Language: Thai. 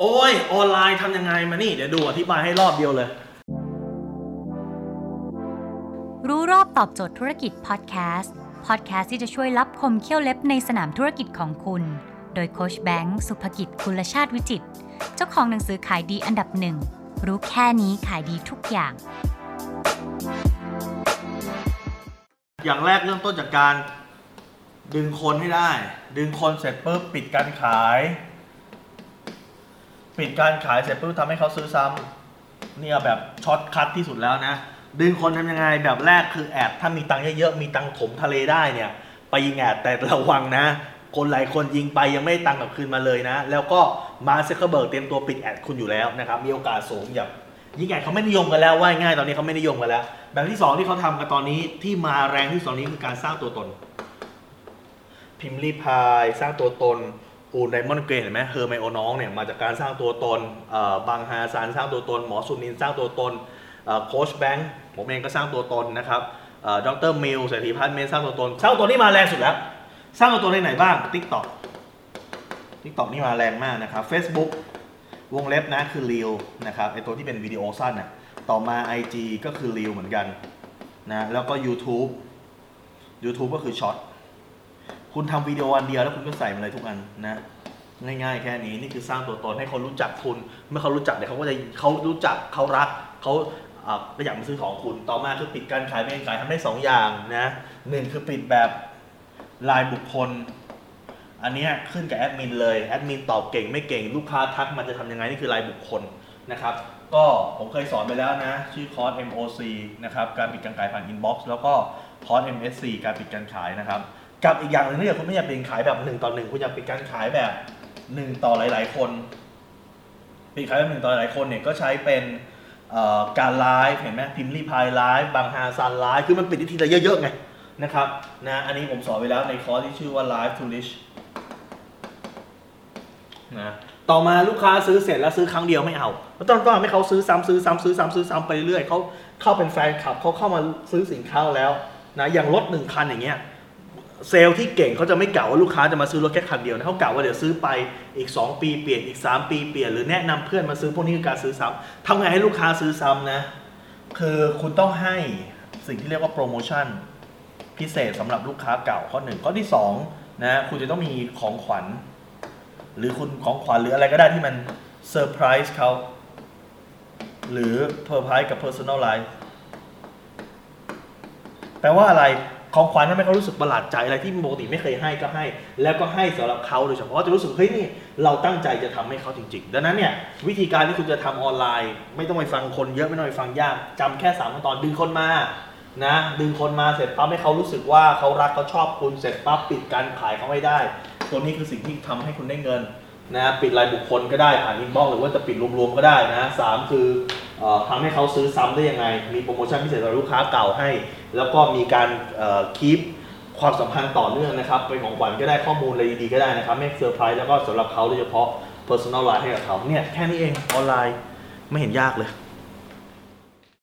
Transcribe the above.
โอ้ยออนไลน์ทำยังไงมานี่ เดี๋ยวดูอธิบายให้รอบเดียวเลย รู้รอบตอบโจทย์ธุรกิจพอดแคสต์พอดแคสต์ที่จะช่วยรับคมเขี้ยวเล็บในสนามธุรกิจของคุณ โดยโคชแบงค์สุภกิจคุลชาติวิจิตรเจ้าของหนังสือขายดีอันดับหนึ่งรู้แค่นี้ขายดีทุกอย่าง อย่างแรกเริ่มต้นจากการ ดึงคนให้ได้ ดึงคนเสร็จปุ๊บปิดการขาย ปิดการขายเสร็จปุ๊บทำให้เขาซื้อซ้ำเนี่ยแบบ shortcut ที่สุดแล้วนะ ดึงคนทำยังไงแบบแรกคือ ad ถ้ามีตังค์เยอะๆมีตังค์ถมทะเลได้เนี่ย ไปยิง ad แต่ระวังนะ คนหลายคนยิงไปยังไม่ตังค์กลับคืนมาเลยนะ แล้วก็มาเซคเบิร์กเตรียมตัวปิด ad คุณอยู่แล้วนะครับมีโอกาสสูงอย่างยิง ad เขาไม่นิยมกันแล้วว่าง่ายตอนนี้เขาไม่นิยมกันแล้ว แบบที่สองที่เขาทำกันตอนนี้ที่มาแรงที่สอนนี้คือการสร้างตัวตน พิมรี่พายสร้างตัวตน อูน Diamond Grains เห็นไหมเฮอร์ไมโอน้องเนี่ยมาจากการสร้างตัวตนบังฮาซันสร้างตัวตน หมอสุนินสร้างตัวตนโค้ชแบงค์ผมเองก็สร้างตัวตนนะครับเอ่อดรมิลเศรษฐีพัฒน์เมนสร้างตัวตน สร้างตัวนี้มาแรงสุดแล้ว สร้างตัวตนในไหนบ้าง TikTok TikTok นี่มาแรงมากนะครับ Facebook วงเล็บนะคือ Reel นะครับไอตัวที่เป็นวิดีโอสั้นน่ะต่อมา IG ก็คือ Reel เหมือนกันนะแล้วก็ YouTube YouTube ก็คือช็อต คุณทำวิดีโออันเดียวแล้วคุณก็ใส่มาเลยทุกอันนะง่ายๆแค่นี้นี่คือสร้างตัวตนให้คนรู้จักคุณ เมื่อเขารู้จักเดี๋ยวเขาก็จะเขารู้จักเขารักเขาอ่าก็อยากมาซื้อของคุณต่อมาคือปิดการขายไม่การขายทำได้สองอย่างนะหนึ่งคือปิดแบบรายบุคคล อันนี้ขึ้นกับแอดมินเลยแอดมินตอบเก่งไม่เก่งลูกค้าทักมันจะทำยังไงนี่คือรายบุคคลนะครับก็ผมเคยสอนไปแล้วนะ ชื่อคอร์ส MOC นะครับการปิดการขายผ่าน inbox แล้วก็คอร์ส MSC การปิดการขายนะครับ กับอีกอย่างหนึ่งถ้าเกิดคุณไม่อยากเป็นขายแบบหนึ่งต่อหนึ่งคุณอยากเป็นการขายแบบหนึ่งต่อหลาย ๆ คนเป็นขายแบบหนึ่งต่อหลายคนเนี่ยก็ใช้เป็นการไลฟ์เห็นไหมพิมรี่พายไลฟ์บังฮาซันไลฟ์คือมันปิดทีละเยอะๆไงนะครับนะอันนี้ผมสอนไปแล้วในคอร์สที่ชื่อว่า Live to Rich นะต่อมาลูกค้าซื้อเสร็จแล้วซื้อครั้งเดียวไม่เอาต้องต้องให้เขาซื้อซ้ำซื้อซ้ำซื้อซ้ำซื้อซ้ำไปเรื่อยเขาเข้าเป็นแฟนคลับเขาเข้ามาซื้อสินค้าแล้วนะอย่างรถหนึ่งคันอย่างเงี้ย เซลล์ที่เก่งเขาจะไม่กล่าวว่าลูกค้าจะมาซื้อรถแค่คันเดียวนะเขากล่าวว่าเดี๋ยวซื้อไปอีก 2 ปีเปลี่ยนอีก 3 ปีเปลี่ยนหรือแนะนำเพื่อนมาซื้อพวกนี้คือการซื้อซ้ำทำไงให้ลูกค้าซื้อซ้ำนะ คือคุณต้องให้สิ่งที่เรียกว่าโปรโมชั่นพิเศษสำหรับลูกค้าเก่าข้อหนึ่งข้อที่สองนะคุณจะต้องมีของขวัญ หรือคุณของขวัญหรืออะไรก็ได้ที่มันเซอร์ไพรส์เขาหรือเพอร์ไพรส์กับ Personal Life แปลว่าอะไร ของขวัญทำให้เขารู้สึกประหลาดใจอะไรที่ปกติไม่เคยให้ก็ให้ แล้วก็ให้สำหรับเขาโดยเฉพาะจะรู้สึกเฮ้ยนี่เราตั้งใจจะทำให้เขาจริง ๆ ดังนั้นเนี่ยวิธีการที่คุณจะทำออนไลน์ ไม่ต้องไปฟังคนเยอะไม่ต้องไปฟังยากจำแค่สามขั้นตอนดึงคนมานะดึงคนมาเสร็จปั๊บให้เขารู้สึกว่าเขารักเขาชอบคุณเสร็จปั๊บปิดการขายเขาให้ได้ ตัวนี้คือสิ่งที่ทำให้คุณได้เงินนะปิดรายบุคคลก็ได้ผ่าน inbox หรือว่าจะปิดรวมๆก็ได้นะสามคือ ทำให้เขาซื้อซ้ำได้ยังไง มีโปรโมชั่นพิเศษสำหรับลูกค้าเก่าให้ แล้วก็มีการ keep ความสัมพันธ์ต่อเนื่องนะครับ เป็นของขวัญก็ได้ข้อมูลอะไรดีๆก็ได้นะครับไม่เซอร์ไพรส์แล้วก็สำหรับเขาโดยเฉพาะ personalize ให้กับเขาเนี่ยแค่นี้เองออนไลน์ไม่เห็นยากเลย